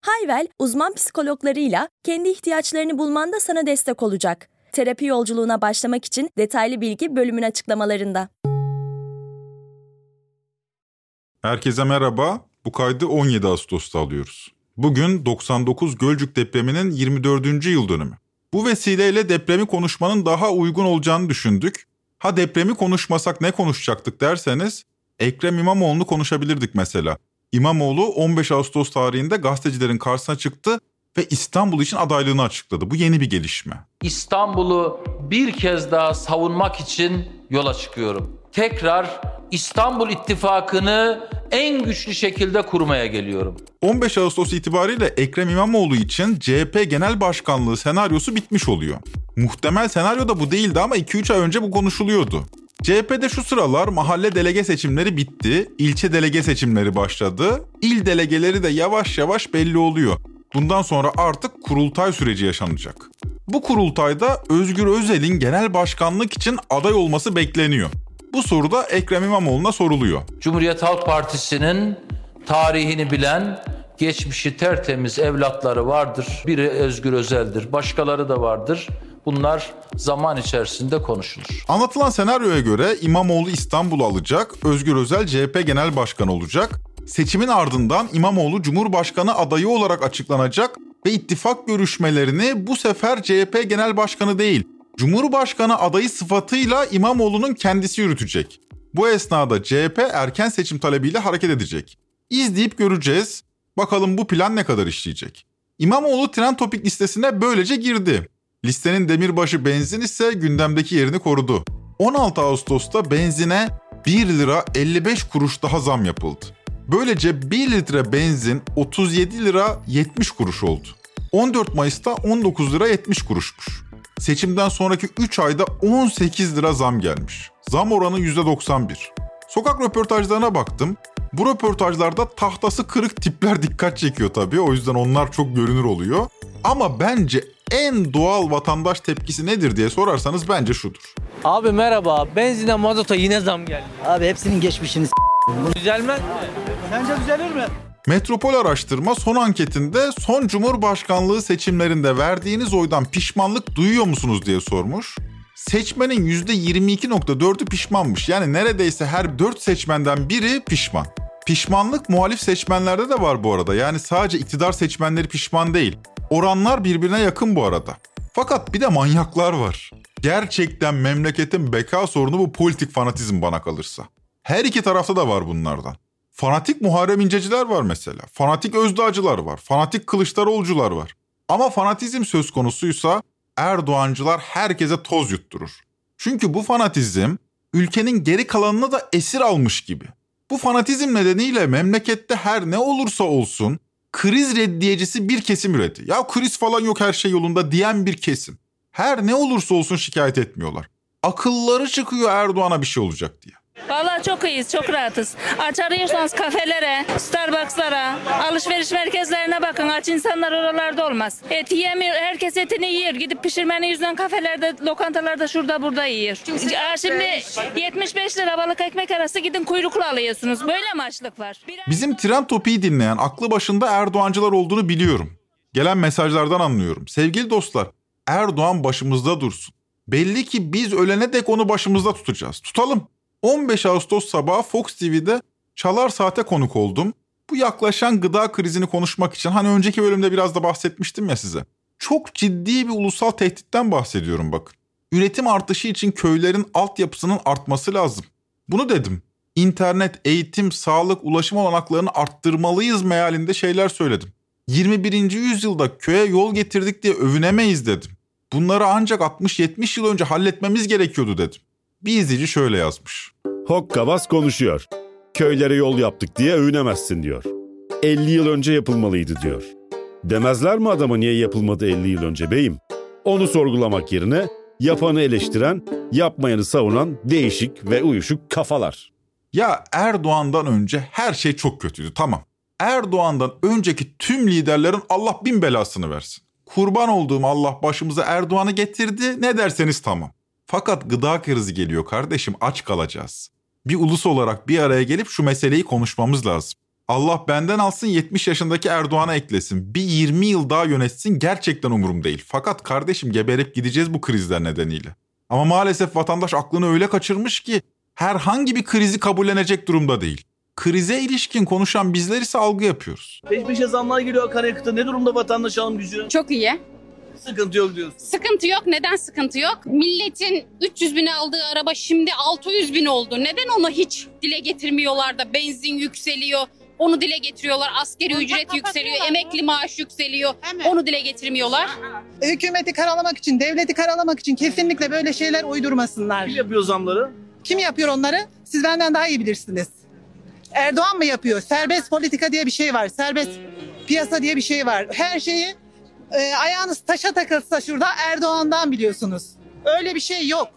Hayvel, uzman psikologlarıyla kendi ihtiyaçlarını bulmanda sana destek olacak. Terapi yolculuğuna başlamak için detaylı bilgi bölümün açıklamalarında. Herkese merhaba. Bu kaydı 17 Ağustos'ta alıyoruz. Bugün 99 Gölcük depreminin 24. yıl dönümü. Bu vesileyle depremi konuşmanın daha uygun olacağını düşündük. Ha depremi konuşmasak ne konuşacaktık derseniz Ekrem İmamoğlu'nu konuşabilirdik mesela. İmamoğlu 15 Ağustos tarihinde gazetecilerin karşısına çıktı ve İstanbul için adaylığını açıkladı. Bu yeni bir gelişme. İstanbul'u bir kez daha savunmak için yola çıkıyorum. Tekrar İstanbul İttifakı'nı en güçlü şekilde kurmaya geliyorum. 15 Ağustos itibariyle Ekrem İmamoğlu için CHP Genel Başkanlığı senaryosu bitmiş oluyor. Muhtemel senaryo da bu değildi ama 2-3 ay önce bu konuşuluyordu. CHP'de şu sıralar mahalle delege seçimleri bitti, ilçe delege seçimleri başladı, il delegeleri de yavaş yavaş belli oluyor. Bundan sonra artık kurultay süreci yaşanacak. Bu kurultayda Özgür Özel'in genel başkanlık için aday olması bekleniyor. Bu soru da Ekrem İmamoğlu'na soruluyor. Cumhuriyet Halk Partisi'nin tarihini bilen, geçmişi tertemiz evlatları vardır. Biri Özgür Özel'dir, başkaları da vardır. Bunlar zaman içerisinde konuşulur. Anlatılan senaryoya göre İmamoğlu İstanbul'u alacak, Özgür Özel CHP Genel Başkanı olacak. Seçimin ardından İmamoğlu Cumhurbaşkanı adayı olarak açıklanacak ve ittifak görüşmelerini bu sefer CHP Genel Başkanı değil, Cumhurbaşkanı adayı sıfatıyla İmamoğlu'nun kendisi yürütecek. Bu esnada CHP erken seçim talebiyle hareket edecek. İzleyip göreceğiz. Bakalım bu plan ne kadar işleyecek. İmamoğlu tren topik listesine böylece girdi. Listenin demirbaşı benzin ise gündemdeki yerini korudu. 16 Ağustos'ta benzine 1 lira 55 kuruş daha zam yapıldı. Böylece 1 litre benzin 37 lira 70 kuruş oldu. 14 Mayıs'ta 19 lira 70 kuruşmuş. Seçimden sonraki 3 ayda 18 lira zam gelmiş. Zam oranı %91. Sokak röportajlarına baktım. Bu röportajlarda tahtası kırık tipler dikkat çekiyor tabii. O yüzden onlar çok görünür oluyor. Ama bence en doğal vatandaş tepkisi nedir diye sorarsanız bence şudur. Abi merhaba. Benzine mazota yine zam geldi. Abi hepsinin geçmişini s- Düzelmez mi? Sence düzelir mi? Metropol Araştırma son anketinde son Cumhurbaşkanlığı seçimlerinde verdiğiniz oydan pişmanlık duyuyor musunuz diye sormuş. Seçmenin %22.4'ü pişmanmış. Yani neredeyse her 4 seçmenden biri pişman. Pişmanlık muhalif seçmenlerde de var bu arada. Yani sadece iktidar seçmenleri pişman değil. Oranlar birbirine yakın bu arada. Fakat bir de manyaklar var. Gerçekten memleketin beka sorunu bu politik fanatizm bana kalırsa. Her iki tarafta da var bunlardan. Fanatik Muharrem İnceciler var mesela. Fanatik Özdağcılar var. Fanatik Kılıçdaroğlucular var. Ama fanatizm söz konusuysa Erdoğancılar herkese toz yutturur. Çünkü bu fanatizm ülkenin geri kalanını da esir almış gibi. Bu fanatizm nedeniyle memlekette her ne olursa olsun kriz reddiyecisi bir kesim üreti. Ya kriz falan yok her şey yolunda diyen bir kesim. Her ne olursa olsun şikayet etmiyorlar. Akılları çıkıyor Erdoğan'a bir şey olacak diye. Vallahi çok iyiyiz, çok rahatız. Aç arıyorsanız kafelere, Starbucks'lara, alışveriş merkezlerine bakın. Aç insanlar oralarda olmaz. Et yiyemiyor, herkes etini yiyor. Gidip pişirmenin yüzünden kafelerde, lokantalarda şurada burada yiyor. Aa, şimdi 75 lira balık ekmek arası gidin kuyruklu alıyorsunuz. Böyle mi açlık var? Biraz Bizim tren topiği dinleyen aklı başında Erdoğancılar olduğunu biliyorum. Gelen mesajlardan anlıyorum. Sevgili dostlar, Erdoğan başımızda dursun. Belli ki biz ölene dek onu başımızda tutacağız. Tutalım. 15 Ağustos sabahı Fox TV'de Çalar Saat'e konuk oldum. Bu yaklaşan gıda krizini konuşmak için hani önceki bölümde biraz da bahsetmiştim ya size. Çok ciddi bir ulusal tehditten bahsediyorum bakın. Üretim artışı için köylerin altyapısının artması lazım. Bunu dedim. İnternet, eğitim, sağlık, ulaşım olanaklarını arttırmalıyız mealinde şeyler söyledim. 21. yüzyılda köye yol getirdik diye övünemeyiz dedim. Bunları ancak 60-70 yıl önce halletmemiz gerekiyordu dedim. Bir izleyici şöyle yazmış. Hokkabaz konuşuyor. Köylere yol yaptık diye övünemezsin diyor. 50 yıl önce yapılmalıydı diyor. Demezler mi adama niye yapılmadı 50 yıl önce beyim? Onu sorgulamak yerine yapanı eleştiren, yapmayanı savunan değişik ve uyuşuk kafalar. Ya Erdoğan'dan önce her şey çok kötüydü tamam. Erdoğan'dan önceki tüm liderlerin Allah bin belasını versin. Kurban olduğum Allah başımıza Erdoğan'ı getirdi ne derseniz tamam. Fakat gıda krizi geliyor kardeşim aç kalacağız. Bir ulus olarak bir araya gelip şu meseleyi konuşmamız lazım. Allah benden alsın 70 yaşındaki Erdoğan'a eklesin. Bir 20 yıl daha yönetsin gerçekten umurum değil. Fakat kardeşim geberip gideceğiz bu krizler nedeniyle. Ama maalesef vatandaş aklını öyle kaçırmış ki herhangi bir krizi kabullenecek durumda değil. Krize ilişkin konuşan bizler ise algı yapıyoruz. Peş peşe zamlar geliyor akaryakıta. Ne durumda vatandaş alım gücü? Çok iyi. Sıkıntı yok diyorsun. Sıkıntı yok. Neden sıkıntı yok? Milletin 300 bine aldığı araba şimdi 600 bin oldu. Neden onu hiç dile getirmiyorlar da benzin yükseliyor? Onu dile getiriyorlar. Askeri ücret yükseliyor. Emekli maaş yükseliyor. Onu dile getirmiyorlar. hükümeti karalamak için, devleti karalamak için kesinlikle böyle şeyler uydurmasınlar. Kim yapıyor zamları? Kim yapıyor onları? Siz benden daha iyi bilirsiniz. Erdoğan mı yapıyor? Serbest politika diye bir şey var. Serbest piyasa diye bir şey var. Her şeyi e, ayağınız taşa takılsa şurada Erdoğan'dan biliyorsunuz. Öyle bir şey yok.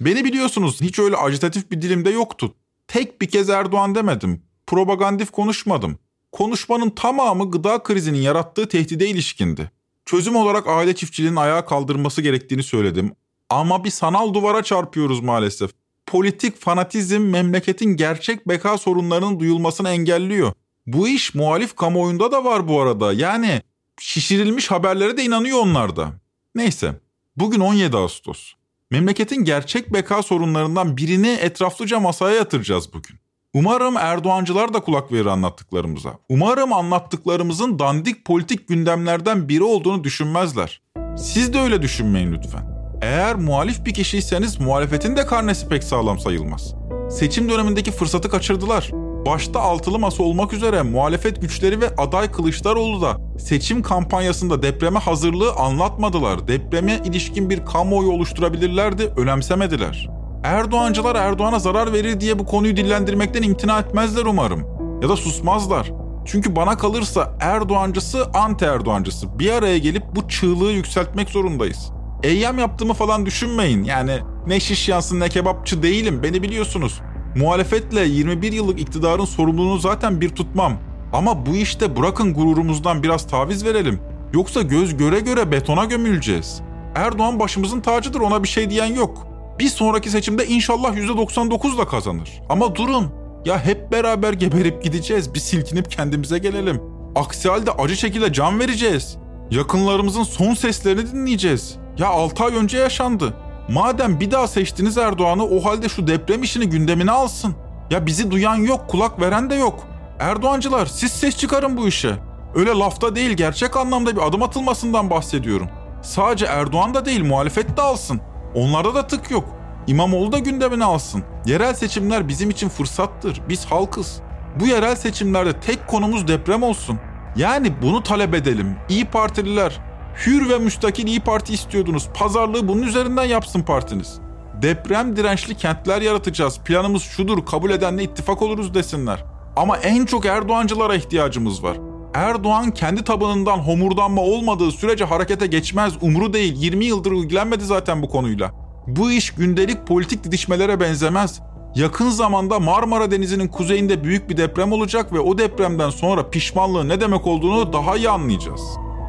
Beni biliyorsunuz hiç öyle agitatif bir dilimde yoktu. Tek bir kez Erdoğan demedim. Propagandif konuşmadım. Konuşmanın tamamı gıda krizinin yarattığı tehdide ilişkindi. Çözüm olarak aile çiftçiliğinin ayağa kaldırılması gerektiğini söyledim. Ama bir sanal duvara çarpıyoruz maalesef. Politik fanatizm memleketin gerçek beka sorunlarının duyulmasını engelliyor. Bu iş muhalif kamuoyunda da var bu arada. Yani şişirilmiş haberlere de inanıyor onlar da. Neyse. Bugün 17 Ağustos. Memleketin gerçek beka sorunlarından birini etraflıca masaya yatıracağız bugün. Umarım Erdoğancılar da kulak verir anlattıklarımıza. Umarım anlattıklarımızın dandik politik gündemlerden biri olduğunu düşünmezler. Siz de öyle düşünmeyin lütfen. Eğer muhalif bir kişiyseniz muhalefetin de karnesi pek sağlam sayılmaz. Seçim dönemindeki fırsatı kaçırdılar. Başta altılı masa olmak üzere muhalefet güçleri ve aday Kılıçdaroğlu da seçim kampanyasında depreme hazırlığı anlatmadılar. Depreme ilişkin bir kamuoyu oluşturabilirlerdi, önemsemediler. Erdoğancılar Erdoğan'a zarar verir diye bu konuyu dillendirmekten imtina etmezler umarım. Ya da susmazlar. Çünkü bana kalırsa Erdoğancısı anti Erdoğancısı bir araya gelip bu çığlığı yükseltmek zorundayız. Eyyam yaptığımı falan düşünmeyin. Yani ne şiş yansın ne kebapçı değilim beni biliyorsunuz. Muhalefetle 21 yıllık iktidarın sorumluluğunu zaten bir tutmam. Ama bu işte bırakın gururumuzdan biraz taviz verelim. Yoksa göz göre göre betona gömüleceğiz. Erdoğan başımızın tacıdır ona bir şey diyen yok. Bir sonraki seçimde inşallah %99'la kazanır. Ama durun. Ya hep beraber geberip gideceğiz. Bir silkinip kendimize gelelim. Aksi halde acı şekilde can vereceğiz. Yakınlarımızın son seslerini dinleyeceğiz. Ya 6 ay önce yaşandı. Madem bir daha seçtiniz Erdoğan'ı o halde şu deprem işini gündemine alsın. Ya bizi duyan yok, kulak veren de yok. Erdoğancılar siz ses çıkarın bu işe. Öyle lafta değil gerçek anlamda bir adım atılmasından bahsediyorum. Sadece Erdoğan da değil muhalefet de alsın. Onlarda da tık yok. İmamoğlu da gündemine alsın. Yerel seçimler bizim için fırsattır. Biz halkız. Bu yerel seçimlerde tek konumuz deprem olsun. Yani bunu talep edelim. İyi Partililer, hür ve müstakil İyi Parti istiyordunuz. Pazarlığı bunun üzerinden yapsın partiniz. Deprem dirençli kentler yaratacağız. Planımız şudur, kabul edenle ittifak oluruz desinler. Ama en çok Erdoğancılara ihtiyacımız var. Erdoğan kendi tabanından homurdanma olmadığı sürece harekete geçmez, umru değil. 20 yıldır ilgilenmedi zaten bu konuyla. Bu iş gündelik politik didişmelere benzemez. Yakın zamanda Marmara Denizi'nin kuzeyinde büyük bir deprem olacak ve o depremden sonra pişmanlığın ne demek olduğunu daha iyi anlayacağız.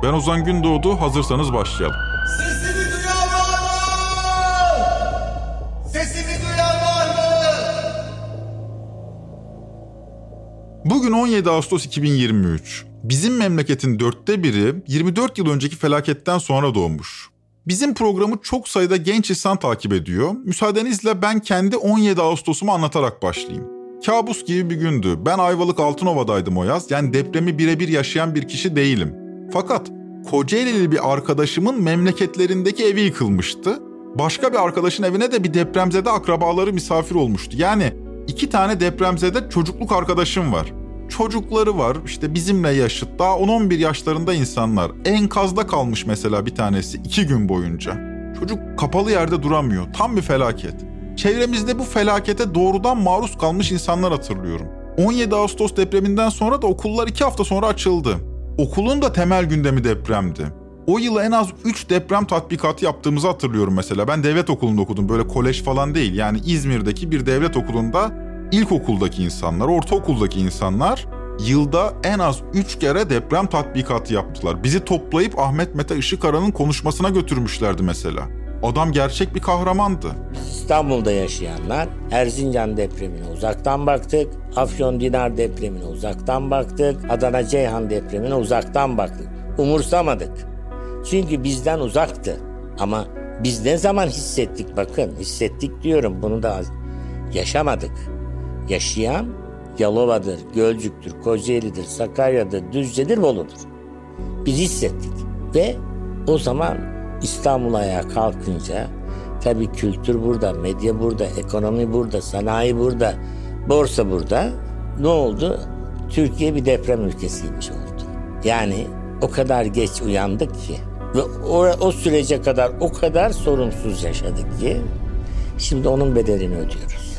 Ben Ozan Gündoğdu, hazırsanız başlayalım. Sesimi duyan var mı? Sesimi duyan var mı? Bugün 17 Ağustos 2023. Bizim memleketin dörtte biri 24 yıl önceki felaketten sonra doğmuş. Bizim programı çok sayıda genç insan takip ediyor. Müsaadenizle ben kendi 17 Ağustos'umu anlatarak başlayayım. Kabus gibi bir gündü. Ben Ayvalık Altınova'daydım o yaz. Yani depremi birebir yaşayan bir kişi değilim. Fakat Kocaeli'li bir arkadaşımın memleketlerindeki evi yıkılmıştı. Başka bir arkadaşın evine de bir depremzede akrabaları misafir olmuştu. Yani iki tane depremzede çocukluk arkadaşım var. Çocukları var işte bizimle yaşıt daha 10-11 yaşlarında insanlar. Enkazda kalmış mesela bir tanesi iki gün boyunca. Çocuk kapalı yerde duramıyor tam bir felaket. Çevremizde bu felakete doğrudan maruz kalmış insanlar hatırlıyorum. 17 Ağustos depreminden sonra da okullar iki hafta sonra açıldı. Okulun da temel gündemi depremdi. O yıl en az 3 deprem tatbikatı yaptığımızı hatırlıyorum mesela. Ben devlet okulunda okudum böyle kolej falan değil. Yani İzmir'deki bir devlet okulunda ilkokuldaki insanlar, ortaokuldaki insanlar yılda en az 3 kere deprem tatbikatı yaptılar. Bizi toplayıp Ahmet Mete Işıkara'nın konuşmasına götürmüşlerdi mesela. Adam gerçek bir kahramandı. İstanbul'da yaşayanlar Erzincan depremine uzaktan baktık. Afyon Dinar depremine uzaktan baktık. Adana Ceyhan depremine uzaktan baktık. Umursamadık. Çünkü bizden uzaktı. Ama biz ne zaman hissettik bakın hissettik diyorum bunu da yaşamadık. Yaşayan Yalova'dır, Gölcük'tür, Kocaeli'dir, Sakarya'dır, Düzce'dir, Bolu'dur. Biz hissettik. Ve o zaman İstanbul ayağa kalkınca tabii kültür burada, medya burada, ekonomi burada, sanayi burada, borsa burada. Ne oldu? Türkiye bir deprem ülkesiymiş oldu. Yani o kadar geç uyandık ki ve o, o sürece kadar o kadar sorumsuz yaşadık ki şimdi onun bedelini ödüyoruz.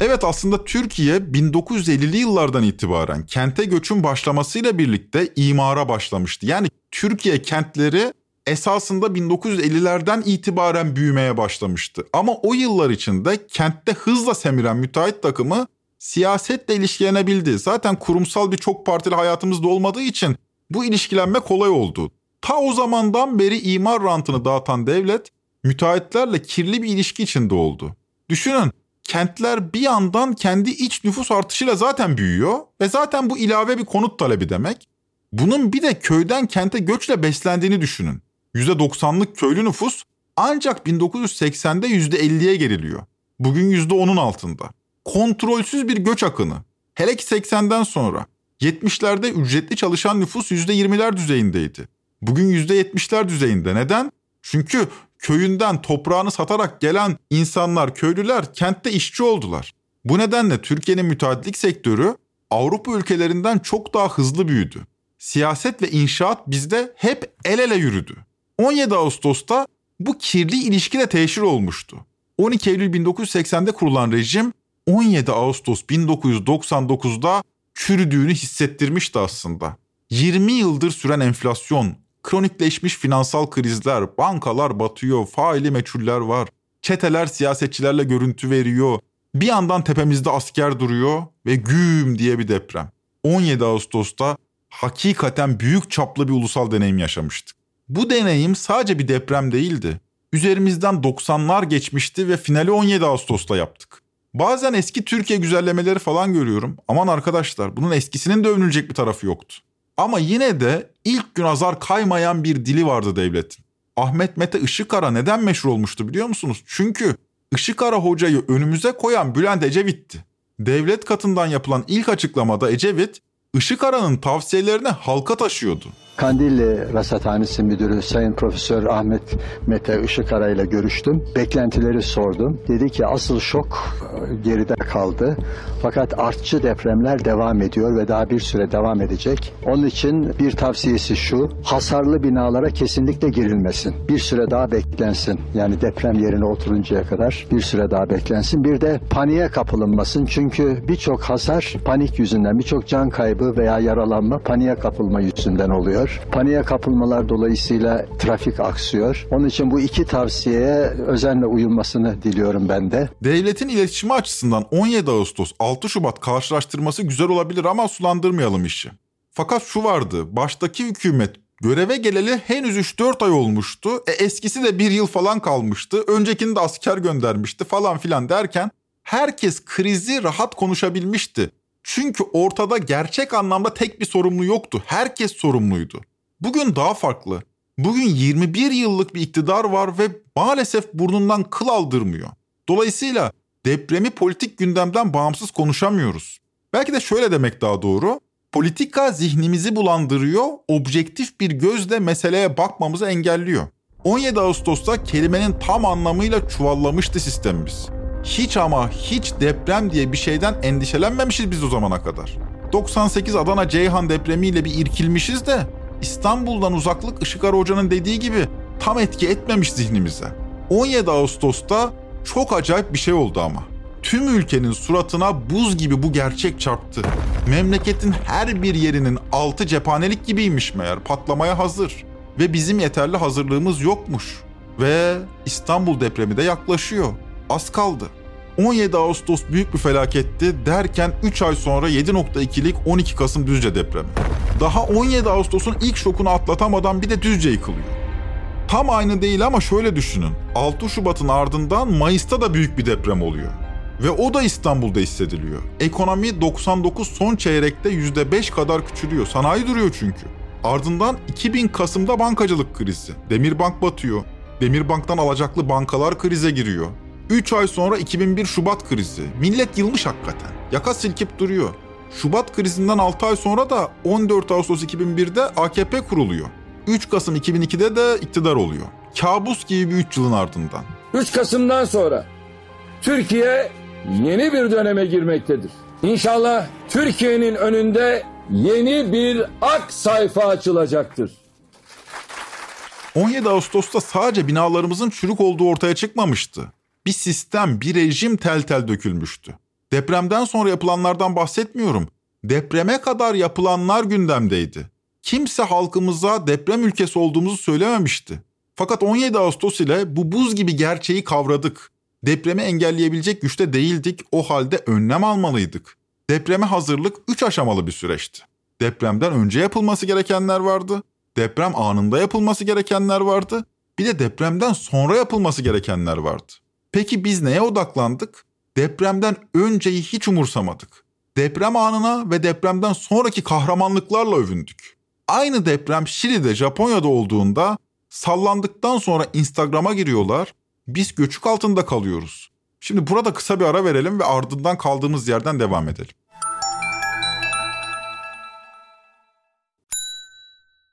Evet aslında Türkiye 1950'li yıllardan itibaren kente göçün başlamasıyla birlikte imara başlamıştı. Yani Türkiye kentleri esasında 1950'lerden itibaren büyümeye başlamıştı. Ama o yıllar içinde kentte hızla semiren müteahhit takımı siyasetle ilişkilenebildi. Zaten kurumsal bir çok partili hayatımızda olmadığı için bu ilişkilenme kolay oldu. Ta o zamandan beri imar rantını dağıtan devlet müteahhitlerle kirli bir ilişki içinde oldu. Düşünün kentler bir yandan kendi iç nüfus artışıyla zaten büyüyor ve zaten bu ilave bir konut talebi demek. Bunun bir de köyden kente göçle beslendiğini düşünün. %90'lık köylü nüfus ancak 1980'de %50'ye geriliyor. Bugün %10'un altında. Kontrolsüz bir göç akını. Hele ki 80'den sonra. 70'lerde ücretli çalışan nüfus %20'ler düzeyindeydi. Bugün %70'ler düzeyinde. Neden? Çünkü köyünden toprağını satarak gelen insanlar, köylüler kentte işçi oldular. Bu nedenle Türkiye'nin müteahhitlik sektörü Avrupa ülkelerinden çok daha hızlı büyüdü. Siyaset ve inşaat bizde hep el ele yürüdü. 17 Ağustos'ta bu kirli ilişki de teşhir olmuştu. 12 Eylül 1980'de kurulan rejim 17 Ağustos 1999'da çürüdüğünü hissettirmişti aslında. 20 yıldır süren enflasyon, kronikleşmiş finansal krizler, bankalar batıyor, faili meçhuller var. Çeteler siyasetçilerle görüntü veriyor. Bir yandan tepemizde asker duruyor ve güm diye bir deprem. 17 Ağustos'ta hakikaten büyük çaplı bir ulusal deneyim yaşamıştık. Bu deneyim sadece bir deprem değildi. Üzerimizden 90'lar geçmişti ve finali 17 Ağustos'ta yaptık. Bazen eski Türkiye güzellemeleri falan görüyorum. Aman arkadaşlar bunun eskisinin de övünülecek bir tarafı yoktu. Ama yine de ilk gün azar kaymayan bir dili vardı devletin. Ahmet Mete Işıkara neden meşhur olmuştu biliyor musunuz? Çünkü Işıkara hocayı önümüze koyan Bülent Ecevit'ti. Devlet katından yapılan ilk açıklamada Ecevit, Işıkara'nın tavsiyelerini halka taşıyordu. Kandilli Rasathanesi Müdürü Sayın Profesör Ahmet Mete Işıkara ile görüştüm. Beklentileri sordum. Dedi ki asıl şok e, geride kaldı. Fakat artçı depremler devam ediyor ve daha bir süre devam edecek. Onun için bir tavsiyesi şu. Hasarlı binalara kesinlikle girilmesin. Bir süre daha beklensin. Yani deprem yerine oturuncaya kadar bir süre daha beklensin. Bir de paniğe kapılınmasın. Çünkü birçok hasar panik yüzünden, birçok can kaybı veya yaralanma paniğe kapılma yüzünden oluyor. Paniğe kapılmalar dolayısıyla trafik aksıyor. Onun için bu iki tavsiyeye özenle uyulmasını diliyorum ben de. Devletin iletişimi açısından 17 Ağustos 6 Şubat karşılaştırması güzel olabilir ama sulandırmayalım işi. Fakat şu vardı, baştaki hükümet göreve geleli henüz 3-4 ay olmuştu. E eskisi de bir yıl falan kalmıştı. Öncekini de asker göndermişti falan filan derken herkes krizi rahat konuşabilmişti. Çünkü ortada gerçek anlamda tek bir sorumlu yoktu. Herkes sorumluydu. Bugün daha farklı. Bugün 21 yıllık bir iktidar var ve maalesef burnundan kıl aldırmıyor. Dolayısıyla depremi politik gündemden bağımsız konuşamıyoruz. Belki de şöyle demek daha doğru. Politika zihnimizi bulandırıyor, objektif bir gözle meseleye bakmamızı engelliyor. 17 Ağustos'ta kelimenin tam anlamıyla çuvallamıştı sistemimiz. Hiç ama hiç deprem diye bir şeyden endişelenmemişiz biz o zamana kadar. 98 Adana Ceyhan depremiyle bir irkilmişiz de İstanbul'dan uzaklık Işıkar Hoca'nın dediği gibi tam etki etmemiş zihnimize. 17 Ağustos'ta çok acayip bir şey oldu ama. Tüm ülkenin suratına buz gibi bu gerçek çarptı. Memleketin her bir yerinin altı cephanelik gibiymiş meğer patlamaya hazır. Ve bizim yeterli hazırlığımız yokmuş. Ve İstanbul depremi de yaklaşıyor. Az kaldı. 17 Ağustos büyük bir felaketti derken 3 ay sonra 7.2'lik 12 Kasım Düzce depremi. Daha 17 Ağustos'un ilk şokunu atlatamadan bir de Düzce yıkılıyor. Tam aynı değil ama şöyle düşünün. 6 Şubat'ın ardından Mayıs'ta da büyük bir deprem oluyor. Ve o da İstanbul'da hissediliyor. Ekonomi 99 son çeyrekte %5 kadar küçülüyor. Sanayi duruyor çünkü. Ardından 2000 Kasım'da bankacılık krizi. Demirbank batıyor. Demirbank'tan alacaklı bankalar krize giriyor. 3 ay sonra 2001 Şubat krizi. Millet yılmış hakikaten. Yaka silkip duruyor. Şubat krizinden 6 ay sonra da 14 Ağustos 2001'de AKP kuruluyor. 3 Kasım 2002'de de iktidar oluyor. Kabus gibi bir 3 yılın ardından. 3 Kasım'dan sonra Türkiye yeni bir döneme girmektedir. İnşallah Türkiye'nin önünde yeni bir ak sayfa açılacaktır. 17 Ağustos'ta sadece binalarımızın çürük olduğu ortaya çıkmamıştı. Bir sistem, bir rejim tel tel dökülmüştü. Depremden sonra yapılanlardan bahsetmiyorum. Depreme kadar yapılanlar gündemdeydi. Kimse halkımıza deprem ülkesi olduğumuzu söylememişti. Fakat 17 Ağustos ile bu buz gibi gerçeği kavradık. Depremi engelleyebilecek güçte değildik, o halde önlem almalıydık. Depreme hazırlık 3 aşamalı bir süreçti. Depremden önce yapılması gerekenler vardı, deprem anında yapılması gerekenler vardı, bir de depremden sonra yapılması gerekenler vardı. Peki biz neye odaklandık? Depremden önceyi hiç umursamadık. Deprem anına ve depremden sonraki kahramanlıklarla övündük. Aynı deprem Şili'de, Japonya'da olduğunda sallandıktan sonra Instagram'a giriyorlar. Biz göçük altında kalıyoruz. Şimdi burada kısa bir ara verelim ve ardından kaldığımız yerden devam edelim.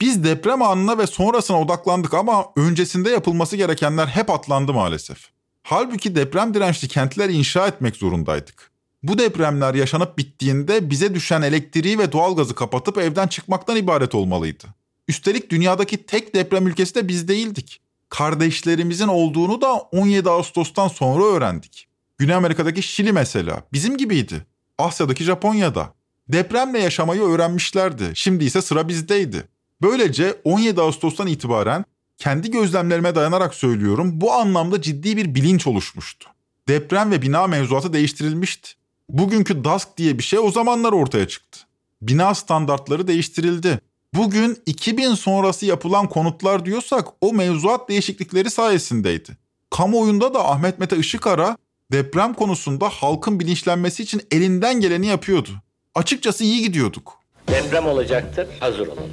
Biz deprem anına ve sonrasına odaklandık ama öncesinde yapılması gerekenler hep atlandı maalesef. Halbuki deprem dirençli kentler inşa etmek zorundaydık. Bu depremler yaşanıp bittiğinde bize düşen elektriği ve doğalgazı kapatıp evden çıkmaktan ibaret olmalıydı. Üstelik dünyadaki tek deprem ülkesi de biz değildik. Kardeşlerimizin olduğunu da 17 Ağustos'tan sonra öğrendik. Güney Amerika'daki Şili mesela bizim gibiydi. Asya'daki Japonya'da. Depremle yaşamayı öğrenmişlerdi. Şimdi ise sıra bizdeydi. Böylece 17 Ağustos'tan itibaren kendi gözlemlerime dayanarak söylüyorum bu anlamda ciddi bir bilinç oluşmuştu. Deprem ve bina mevzuatı değiştirilmişti. Bugünkü DASK diye bir şey o zamanlar ortaya çıktı. Bina standartları değiştirildi. Bugün 2000 sonrası yapılan konutlar diyorsak o mevzuat değişiklikleri sayesindeydi. Kamuoyunda da Ahmet Mete Işıkara deprem konusunda halkın bilinçlenmesi için elinden geleni yapıyordu. Açıkçası iyi gidiyorduk. Deprem olacaktır, hazır olun.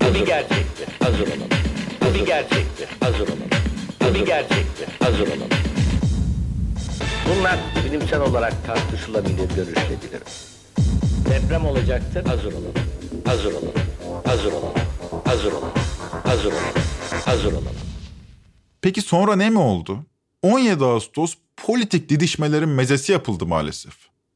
Bu bir gerçektir, hazır olun. Bu bir gerçektir, hazır olun. Bu bir gerçektir, hazır olun. Bunlar bilimsel olarak tartışılabilir, görüşebilir. Deprem olacaktır, hazır olun. Hazır olun. Hazır olun. Hazır olun. Hazır olun. Hazır olun. Peki sonra ne mi oldu? 17 Ağustos politik didişmelerin mezesi yapıldı maalesef.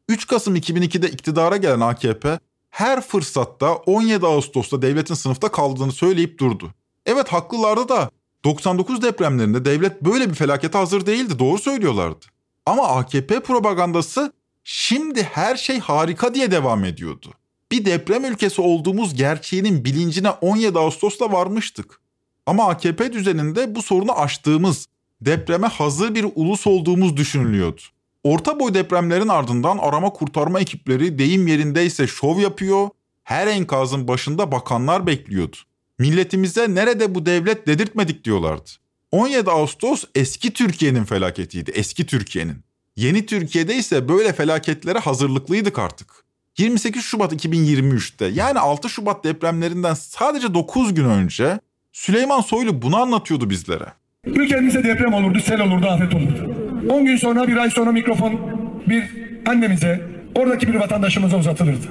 3 Kasım 2002'de iktidara gelen AKP her fırsatta 17 Ağustos'ta devletin sınıfta kaldığını söyleyip durdu. Evet haklılardı da 99 depremlerinde devlet böyle bir felakete hazır değildi. Doğru söylüyorlardı. Ama AKP propagandası şimdi her şey harika diye devam ediyordu. Bir deprem ülkesi olduğumuz gerçeğinin bilincine 17 Ağustos'ta varmıştık. Ama AKP düzeninde bu sorunu aştığımız, depreme hazır bir ulus olduğumuz düşünülüyordu. Orta boy depremlerin ardından arama kurtarma ekipleri deyim yerindeyse şov yapıyor, her enkazın başında bakanlar bekliyordu. Milletimize nerede bu devlet dedirtmedik diyorlardı. 17 Ağustos eski Türkiye'nin felaketiydi, eski Türkiye'nin. Yeni Türkiye'de ise böyle felaketlere hazırlıklıydık artık. 28 Şubat 2023'te yani 6 Şubat depremlerinden sadece 9 gün önce Süleyman Soylu bunu anlatıyordu bizlere. Ülkemizde deprem olurdu, sel olurdu, afet olurdu. 10 gün sonra, bir ay sonra mikrofon bir annemize, oradaki bir vatandaşımıza uzatılırdı.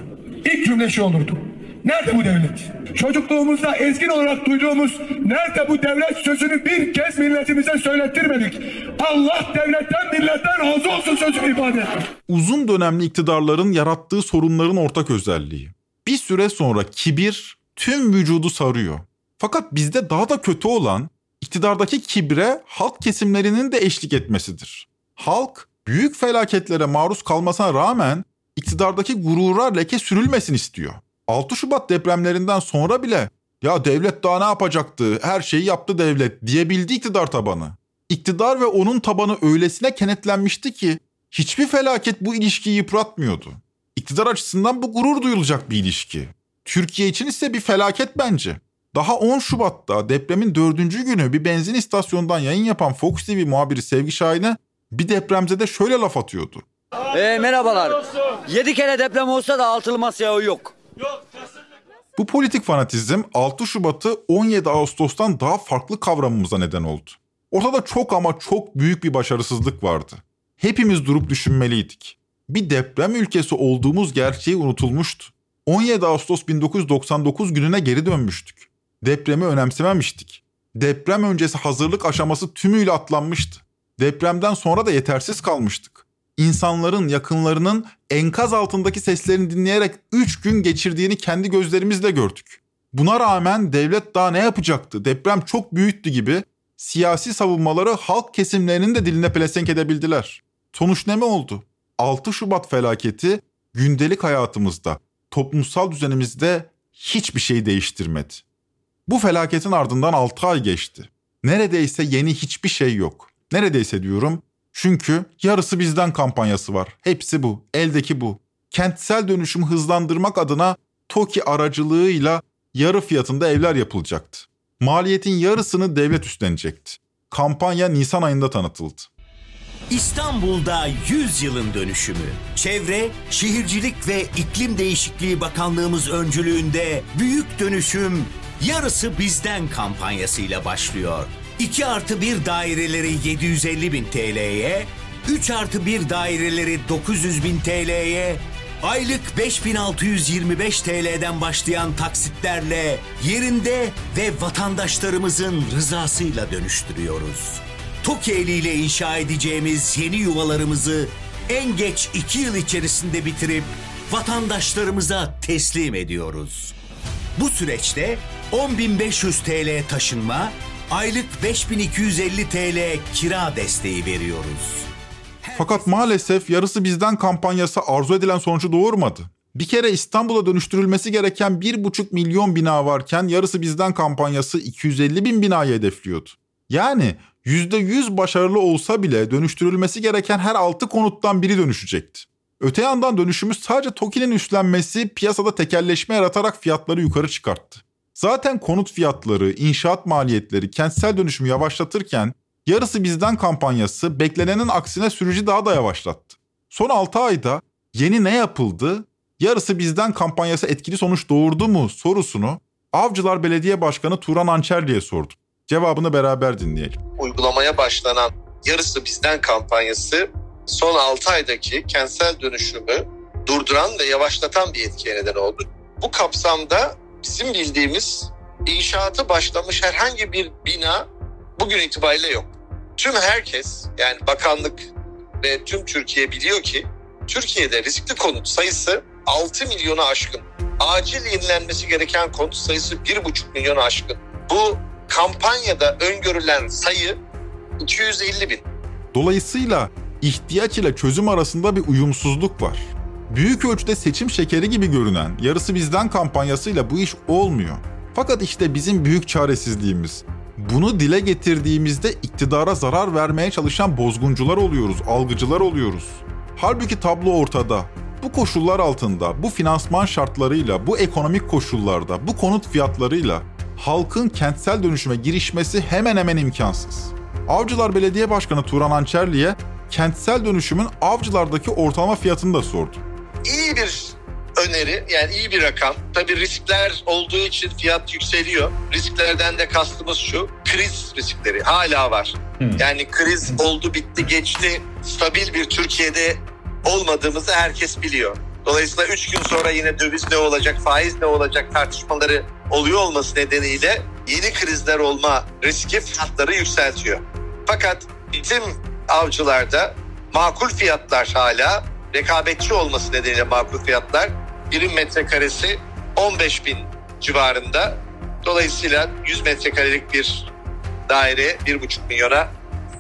İlk cümle şu olurdu. Nerede bu devlet? Çocukluğumuzda ezgin olarak duyduğumuz nerede bu devlet sözünü bir kez milletimize söylettirmedik. Allah devletten milletten razı olsun sözünü ifade. Uzun dönemli iktidarların yarattığı sorunların ortak özelliği. Bir süre sonra kibir tüm vücudu sarıyor. Fakat bizde daha da kötü olan iktidardaki kibre halk kesimlerinin de eşlik etmesidir. Halk büyük felaketlere maruz kalmasına rağmen iktidardaki gurura leke sürülmesin istiyor. 6 Şubat depremlerinden sonra bile ya devlet daha ne yapacaktı, her şeyi yaptı devlet diyebildi iktidar tabanı. İktidar ve onun tabanı öylesine kenetlenmişti ki hiçbir felaket bu ilişkiyi yıpratmıyordu. İktidar açısından bu gurur duyulacak bir ilişki. Türkiye için ise bir felaket bence. Daha 10 Şubat'ta depremin dördüncü günü bir benzin istasyonundan yayın yapan Fox TV muhabiri Sevgi Şahin'e bir depremzede şöyle laf atıyordu. E, merhabalar. 7 kere deprem olsa da altılı masaya o yok. Bu politik fanatizm 6 Şubat'ı 17 Ağustos'tan daha farklı kavramamıza neden oldu. Ortada çok ama çok büyük bir başarısızlık vardı. Hepimiz durup düşünmeliydik. Bir deprem ülkesi olduğumuz gerçeği unutulmuştu. 17 Ağustos 1999 gününe geri dönmüştük. Depremi önemsememiştik. Deprem öncesi hazırlık aşaması tümüyle atlanmıştı. Depremden sonra da yetersiz kalmıştık. İnsanların, yakınlarının enkaz altındaki seslerini dinleyerek 3 gün geçirdiğini kendi gözlerimizle gördük. Buna rağmen devlet daha ne yapacaktı? Deprem çok büyüktü gibi siyasi savunmaları halk kesimlerinin de diline pelesenk edebildiler. Sonuç ne mi oldu? 6 Şubat felaketi gündelik hayatımızda, toplumsal düzenimizde hiçbir şey değiştirmedi. Bu felaketin ardından 6 ay geçti. Neredeyse yeni hiçbir şey yok. Neredeyse diyorum çünkü yarısı bizden kampanyası var. Hepsi bu, eldeki bu. Kentsel dönüşümü hızlandırmak adına TOKİ aracılığıyla yarı fiyatında evler yapılacaktı. Maliyetin yarısını devlet üstlenecekti. Kampanya Nisan ayında tanıtıldı. İstanbul'da 100 yılın dönüşümü. Çevre, Şehircilik ve İklim Değişikliği Bakanlığımız öncülüğünde büyük dönüşüm yarısı bizden kampanyasıyla başlıyor. 2 artı 1 daireleri 750 bin TL'ye, 3 artı 1 daireleri 900 bin TL'ye, aylık 5625 TL'den başlayan taksitlerle yerinde ve vatandaşlarımızın rızasıyla dönüştürüyoruz. TOKİ eliyle inşa edeceğimiz yeni yuvalarımızı en geç 2 yıl içerisinde bitirip vatandaşlarımıza teslim ediyoruz. Bu süreçte 10.500 TL taşınma, aylık 5250 TL kira desteği veriyoruz. Fakat maalesef yarısı bizden kampanyası arzu edilen sonucu doğurmadı. Bir kere İstanbul'a dönüştürülmesi gereken 1,5 milyon bina varken yarısı bizden kampanyası 250 bin binayı hedefliyordu. Yani %100 başarılı olsa bile dönüştürülmesi gereken her 6 konuttan biri dönüşecekti. Öte yandan dönüşümü sadece TOKİ'nin üstlenmesi piyasada tekelleşme yaratarak fiyatları yukarı çıkarttı. Zaten konut fiyatları, inşaat maliyetleri kentsel dönüşümü yavaşlatırken yarısı bizden kampanyası beklenenin aksine süreci daha da yavaşlattı. Son 6 ayda yeni ne yapıldı? Yarısı bizden kampanyası etkili sonuç doğurdu mu sorusunu Avcılar Belediye Başkanı Turan Ançerli'ye sordum. Cevabını beraber dinleyelim. Uygulamaya başlanan yarısı bizden kampanyası son 6 aydaki kentsel dönüşümü durduran ve yavaşlatan bir etkiye neden oldu. Bu kapsamda bizim bildiğimiz inşaatı başlamış herhangi bir bina bugün itibariyle yok. Tüm herkes yani bakanlık ve tüm Türkiye biliyor ki Türkiye'de riskli konut sayısı 6 milyonu aşkın. Acil yenilenmesi gereken konut sayısı 1,5 milyonu aşkın. Bu kampanyada öngörülen sayı 250 bin. Dolayısıyla ihtiyaç ile çözüm arasında bir uyumsuzluk var. Büyük ölçüde seçim şekeri gibi görünen yarısı bizden kampanyasıyla bu iş olmuyor. Fakat işte bizim büyük çaresizliğimiz. Bunu dile getirdiğimizde iktidara zarar vermeye çalışan bozguncular oluyoruz, algıcılar oluyoruz. Halbuki tablo ortada. Bu koşullar altında, bu finansman şartlarıyla, bu ekonomik koşullarda, bu konut fiyatlarıyla halkın kentsel dönüşüme girişmesi hemen hemen imkansız. Avcılar Belediye Başkanı Turan Ançerli'ye kentsel dönüşümün avcılardaki ortalama fiyatını da sordu. İyi bir öneri yani iyi bir rakam. Tabii riskler olduğu için fiyat yükseliyor. Risklerden de kastımız şu. Kriz riskleri hala var. Yani kriz oldu bitti geçti. Stabil bir Türkiye'de olmadığımızı herkes biliyor. Dolayısıyla üç gün sonra yine döviz ne olacak, faiz ne olacak tartışmaları oluyor olması nedeniyle yeni krizler olma riski fiyatları yükseltiyor. Fakat bizim avcılarda makul fiyatlar hala rekabetçi olması nedeniyle makul fiyatlar birim metrekaresi 15 bin civarında. Dolayısıyla 100 metrekarelik bir daire 1,5 milyona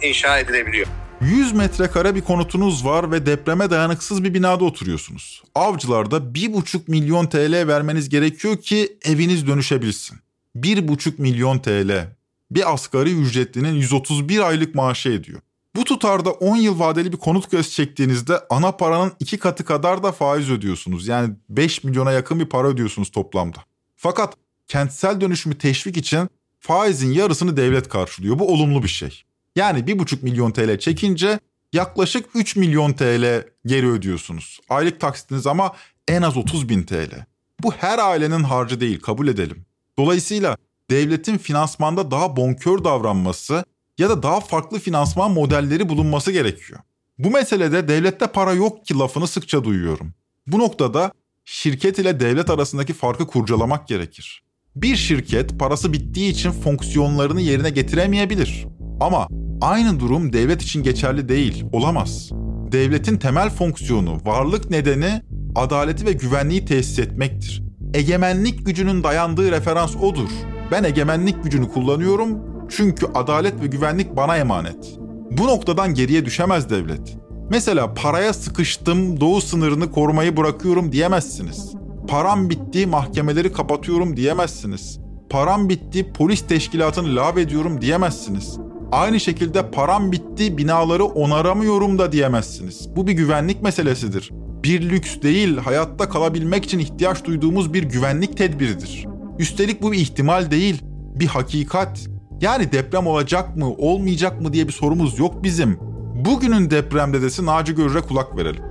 inşa edilebiliyor. 100 metrekare bir konutunuz var ve depreme dayanıksız bir binada oturuyorsunuz. Avcılarda 1,5 milyon TL vermeniz gerekiyor ki eviniz dönüşebilsin. 1,5 milyon TL. Bir asgari ücretlinin 131 aylık maaşı ediyor. Bu tutarda 10 yıl vadeli bir konut göz çektiğinizde ana paranın iki katı kadar da faiz ödüyorsunuz. Yani 5 milyona yakın bir para ödüyorsunuz toplamda. Fakat kentsel dönüşümü teşvik için faizin yarısını devlet karşılıyor. Bu olumlu bir şey. Yani 1,5 milyon TL çekince yaklaşık 3 milyon TL geri ödüyorsunuz. Aylık taksitiniz ama en az 30 bin TL. Bu her ailenin harcı değil kabul edelim. Dolayısıyla devletin finansmanda daha bonkör davranması ya da daha farklı finansman modelleri bulunması gerekiyor. Bu meselede devlette para yok ki lafını sıkça duyuyorum. Bu noktada şirket ile devlet arasındaki farkı kurcalamak gerekir. Bir şirket parası bittiği için fonksiyonlarını yerine getiremeyebilir. Ama aynı durum devlet için geçerli değil, olamaz. Devletin temel fonksiyonu, varlık nedeni adaleti ve güvenliği tesis etmektir. Egemenlik gücünün dayandığı referans odur. Ben egemenlik gücünü kullanıyorum çünkü adalet ve güvenlik bana emanet. Bu noktadan geriye düşemez devlet. Mesela paraya sıkıştım, doğu sınırını korumayı bırakıyorum diyemezsiniz. Param bitti, mahkemeleri kapatıyorum diyemezsiniz. Param bitti, polis teşkilatını lav ediyorum diyemezsiniz. Aynı şekilde param bitti, binaları onaramıyorum da diyemezsiniz. Bu bir güvenlik meselesidir. Bir lüks değil, hayatta kalabilmek için ihtiyaç duyduğumuz bir güvenlik tedbiridir. Üstelik bu bir ihtimal değil, bir hakikat. Yani deprem olacak mı, olmayacak mı diye bir sorumuz yok bizim. Bugünün deprem dedesi Naci Görür'e kulak verelim.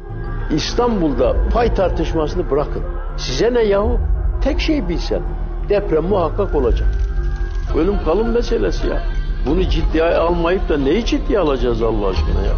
İstanbul'da pay tartışmasını bırakın. Size ne yahu? Tek şey bilsen. Deprem muhakkak olacak. Ölüm kalım meselesi ya. Bunu ciddiye almayıp da neyi ciddiye alacağız Allah aşkına ya?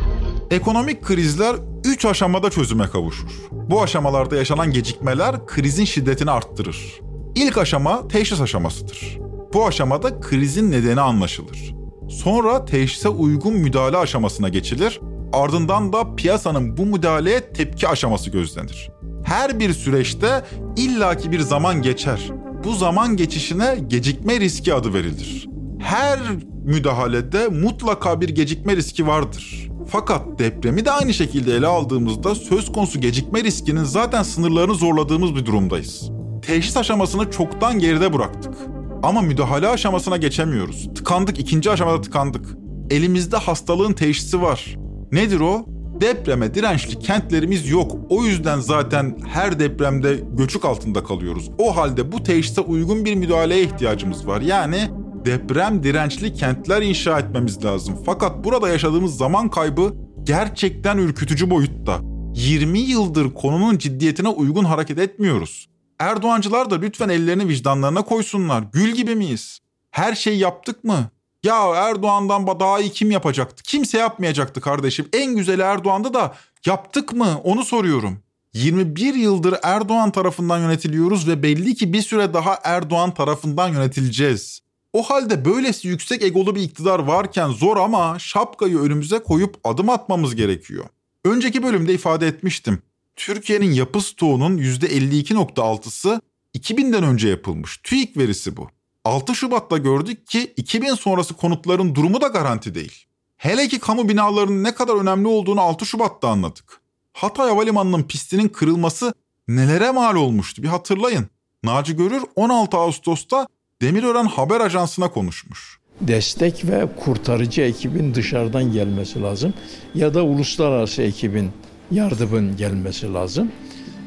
Ekonomik krizler 3 aşamada çözüme kavuşur. Bu aşamalarda yaşanan gecikmeler krizin şiddetini arttırır. İlk aşama teşhis aşamasıdır. Bu aşamada krizin nedeni anlaşılır. Sonra teşhise uygun müdahale aşamasına geçilir. Ardından da piyasanın bu müdahaleye tepki aşaması gözlenir. Her bir süreçte illaki bir zaman geçer. Bu zaman geçişine gecikme riski adı verilir. Her müdahalede mutlaka bir gecikme riski vardır. Fakat depremi de aynı şekilde ele aldığımızda söz konusu gecikme riskinin zaten sınırlarını zorladığımız bir durumdayız. Teşhis aşamasını çoktan geride bıraktık. Ama müdahale aşamasına geçemiyoruz. Tıkandık, ikinci aşamada tıkandık. Elimizde hastalığın teşhisi var. Nedir o? Depreme dirençli kentlerimiz yok. O yüzden zaten her depremde göçük altında kalıyoruz. O halde bu teşhise uygun bir müdahaleye ihtiyacımız var. Yani deprem dirençli kentler inşa etmemiz lazım. Fakat burada yaşadığımız zaman kaybı gerçekten ürkütücü boyutta. 20 yıldır konunun ciddiyetine uygun hareket etmiyoruz. Erdoğancılar da lütfen ellerini vicdanlarına koysunlar. Gül gibi miyiz? Her şeyi yaptık mı? Ya Erdoğan'dan daha iyi kim yapacaktı? Kimse yapmayacaktı kardeşim. En güzeli Erdoğan'da da yaptık mı? Onu soruyorum. 21 yıldır Erdoğan tarafından yönetiliyoruz ve belli ki bir süre daha Erdoğan tarafından yönetileceğiz. O halde böylesi yüksek egolu bir iktidar varken zor ama şapkayı önümüze koyup adım atmamız gerekiyor. Önceki bölümde ifade etmiştim. Türkiye'nin yapı stoğunun %52.6'sı 2000'den önce yapılmış. TÜİK verisi bu. 6 Şubat'ta gördük ki 2000 sonrası konutların durumu da garanti değil. Hele ki kamu binalarının ne kadar önemli olduğunu 6 Şubat'ta anladık. Hatay Havalimanı'nın pistinin kırılması nelere mal olmuştu bir hatırlayın. Naci Görür 16 Ağustos'ta Demirören Haber Ajansı'na konuşmuş. Destek ve kurtarıcı ekibin dışarıdan gelmesi lazım. Ya da uluslararası ekibin yardımın gelmesi lazım.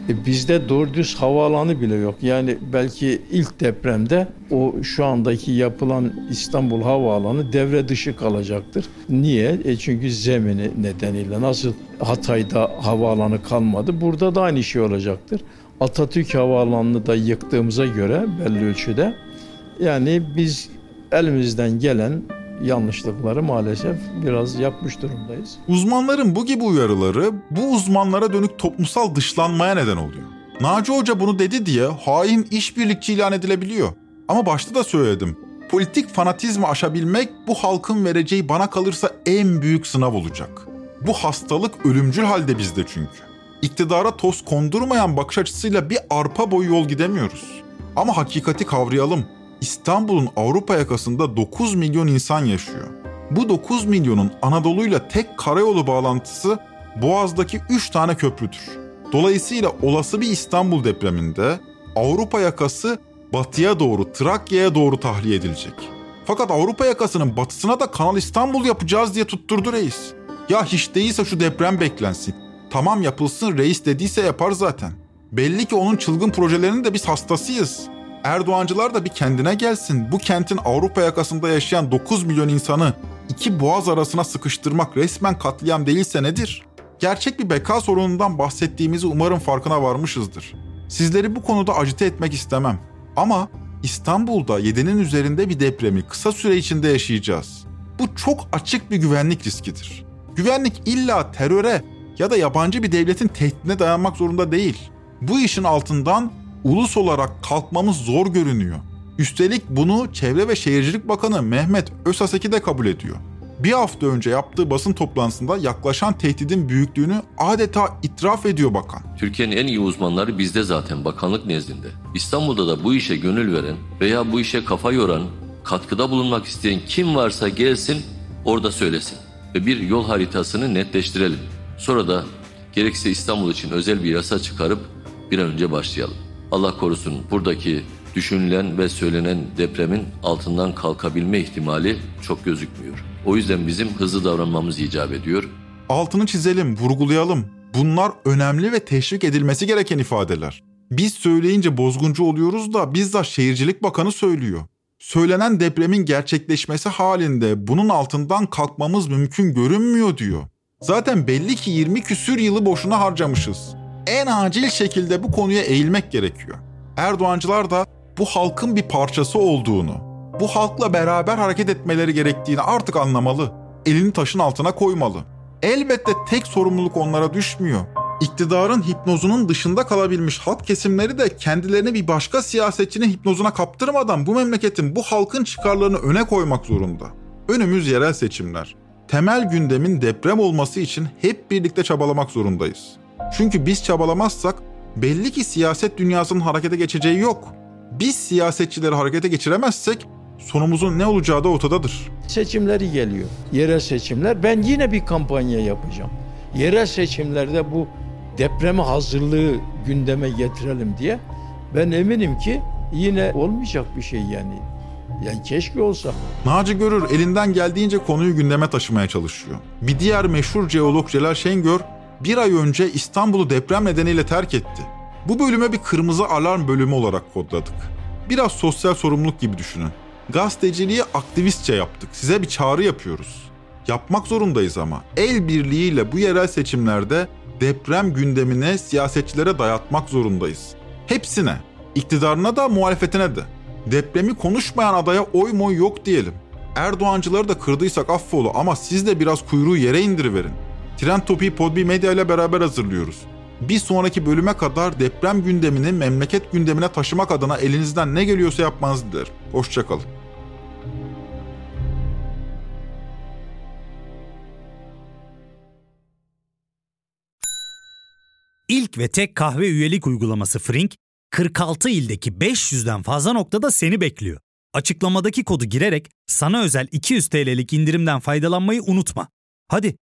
E bizde doğru düz havaalanı bile yok. Yani belki ilk depremde o şu andaki yapılan İstanbul Havaalanı devre dışı kalacaktır. Niye? E çünkü zemini nedeniyle nasıl Hatay'da havaalanı kalmadı burada da aynı şey olacaktır. Atatürk Havaalanı'nı da yıktığımıza göre belli ölçüde yani biz elimizden gelen yanlışlıkları maalesef biraz yapmış durumdayız. Uzmanların bu gibi uyarıları bu uzmanlara dönük toplumsal dışlanmaya neden oluyor. Naci Hoca bunu dedi diye hain işbirlikçi ilan edilebiliyor. Ama başta da söyledim. Politik fanatizmi aşabilmek bu halkın vereceği bana kalırsa en büyük sınav olacak. Bu hastalık ölümcül halde bizde çünkü. İktidara toz kondurmayan bakış açısıyla bir arpa boyu yol gidemiyoruz. Ama hakikati kavrayalım. İstanbul'un Avrupa yakasında 9 milyon insan yaşıyor. Bu 9 milyonun Anadolu'yla tek karayolu bağlantısı Boğaz'daki 3 tane köprüdür. Dolayısıyla olası bir İstanbul depreminde Avrupa yakası batıya doğru, Trakya'ya doğru tahliye edilecek. Fakat Avrupa yakasının batısına da Kanal İstanbul yapacağız diye tutturdu reis. Ya hiç değilse şu deprem beklensin. Tamam yapılsın reis dediyse yapar zaten. Belli ki onun çılgın projelerinin de biz hastasıyız. Erdoğancılar da bir kendine gelsin. Bu kentin Avrupa yakasında yaşayan 9 milyon insanı iki boğaz arasına sıkıştırmak resmen katliam değilse nedir? Gerçek bir beka sorunundan bahsettiğimizi umarım farkına varmışızdır. Sizleri bu konuda acite etmek istemem. Ama İstanbul'da 7'nin üzerinde bir depremi kısa süre içinde yaşayacağız. Bu çok açık bir güvenlik riskidir. Güvenlik illa teröre ya da yabancı bir devletin tehdidine dayanmak zorunda değil. Bu işin altından ulus olarak kalkmamız zor görünüyor. Üstelik bunu Çevre ve Şehircilik Bakanı Mehmet Özaseki de kabul ediyor. Bir hafta önce yaptığı basın toplantısında yaklaşan tehdidin büyüklüğünü adeta itiraf ediyor bakan. Türkiye'nin en iyi uzmanları bizde zaten bakanlık nezdinde. İstanbul'da da bu işe gönül veren veya bu işe kafa yoran, katkıda bulunmak isteyen kim varsa gelsin orada söylesin. Ve bir yol haritasını netleştirelim. Sonra da gerekse İstanbul için özel bir yasa çıkarıp bir an önce başlayalım. Allah korusun buradaki düşünülen ve söylenen depremin altından kalkabilme ihtimali çok gözükmüyor. O yüzden bizim hızlı davranmamız icap ediyor. Altını çizelim, vurgulayalım. Bunlar önemli ve teşvik edilmesi gereken ifadeler. Biz söyleyince bozguncu oluyoruz da bizzat Şehircilik Bakanı söylüyor. Söylenen depremin gerçekleşmesi halinde bunun altından kalkmamız mümkün görünmüyor diyor. Zaten belli ki 20 küsür yılı boşuna harcamışız. En acil şekilde bu konuya eğilmek gerekiyor. Erdoğancılar da bu halkın bir parçası olduğunu, bu halkla beraber hareket etmeleri gerektiğini artık anlamalı. Elini taşın altına koymalı. Elbette tek sorumluluk onlara düşmüyor. İktidarın hipnozunun dışında kalabilmiş halk kesimleri de kendilerini bir başka siyasetçinin hipnozuna kaptırmadan bu memleketin, bu halkın çıkarlarını öne koymak zorunda. Önümüz yerel seçimler. Temel gündemin deprem olması için hep birlikte çabalamak zorundayız. Çünkü biz çabalamazsak belli ki siyaset dünyasının harekete geçeceği yok. Biz siyasetçileri harekete geçiremezsek sonumuzun ne olacağı da ortadadır. Seçimleri geliyor. Yerel seçimler. Ben yine bir kampanya yapacağım. Yerel seçimlerde bu depreme hazırlığı gündeme getirelim diye. Ben eminim ki yine olmayacak bir şey yani. Yani keşke olsa. Naci Görür elinden geldiğince konuyu gündeme taşımaya çalışıyor. Bir diğer meşhur jeolog Celal Şengör bir ay önce İstanbul'u deprem nedeniyle terk etti. Bu bölüme bir kırmızı alarm bölümü olarak kodladık. Biraz sosyal sorumluluk gibi düşünün. Gazeteciliği aktivistçe yaptık. Size bir çağrı yapıyoruz. Yapmak zorundayız ama. El birliğiyle bu yerel seçimlerde deprem gündemine siyasetçilere dayatmak zorundayız. Hepsine. iktidarına da muhalefetine de. Depremi konuşmayan adaya oy moy yok diyelim. Erdoğancıları da kırdıysak affola ama siz de biraz kuyruğu yere indiriverin. Trend Topi'yi Podbi Medya ile beraber hazırlıyoruz. Bir sonraki bölüme kadar deprem gündemini memleket gündemine taşımak adına elinizden ne geliyorsa yapmanızı dilerim. Hoşçakalın. İlk ve tek kahve üyelik uygulaması Frink, 46 ildeki 500'den fazla noktada seni bekliyor. Açıklamadaki kodu girerek sana özel 200 TL'lik indirimden faydalanmayı unutma. Hadi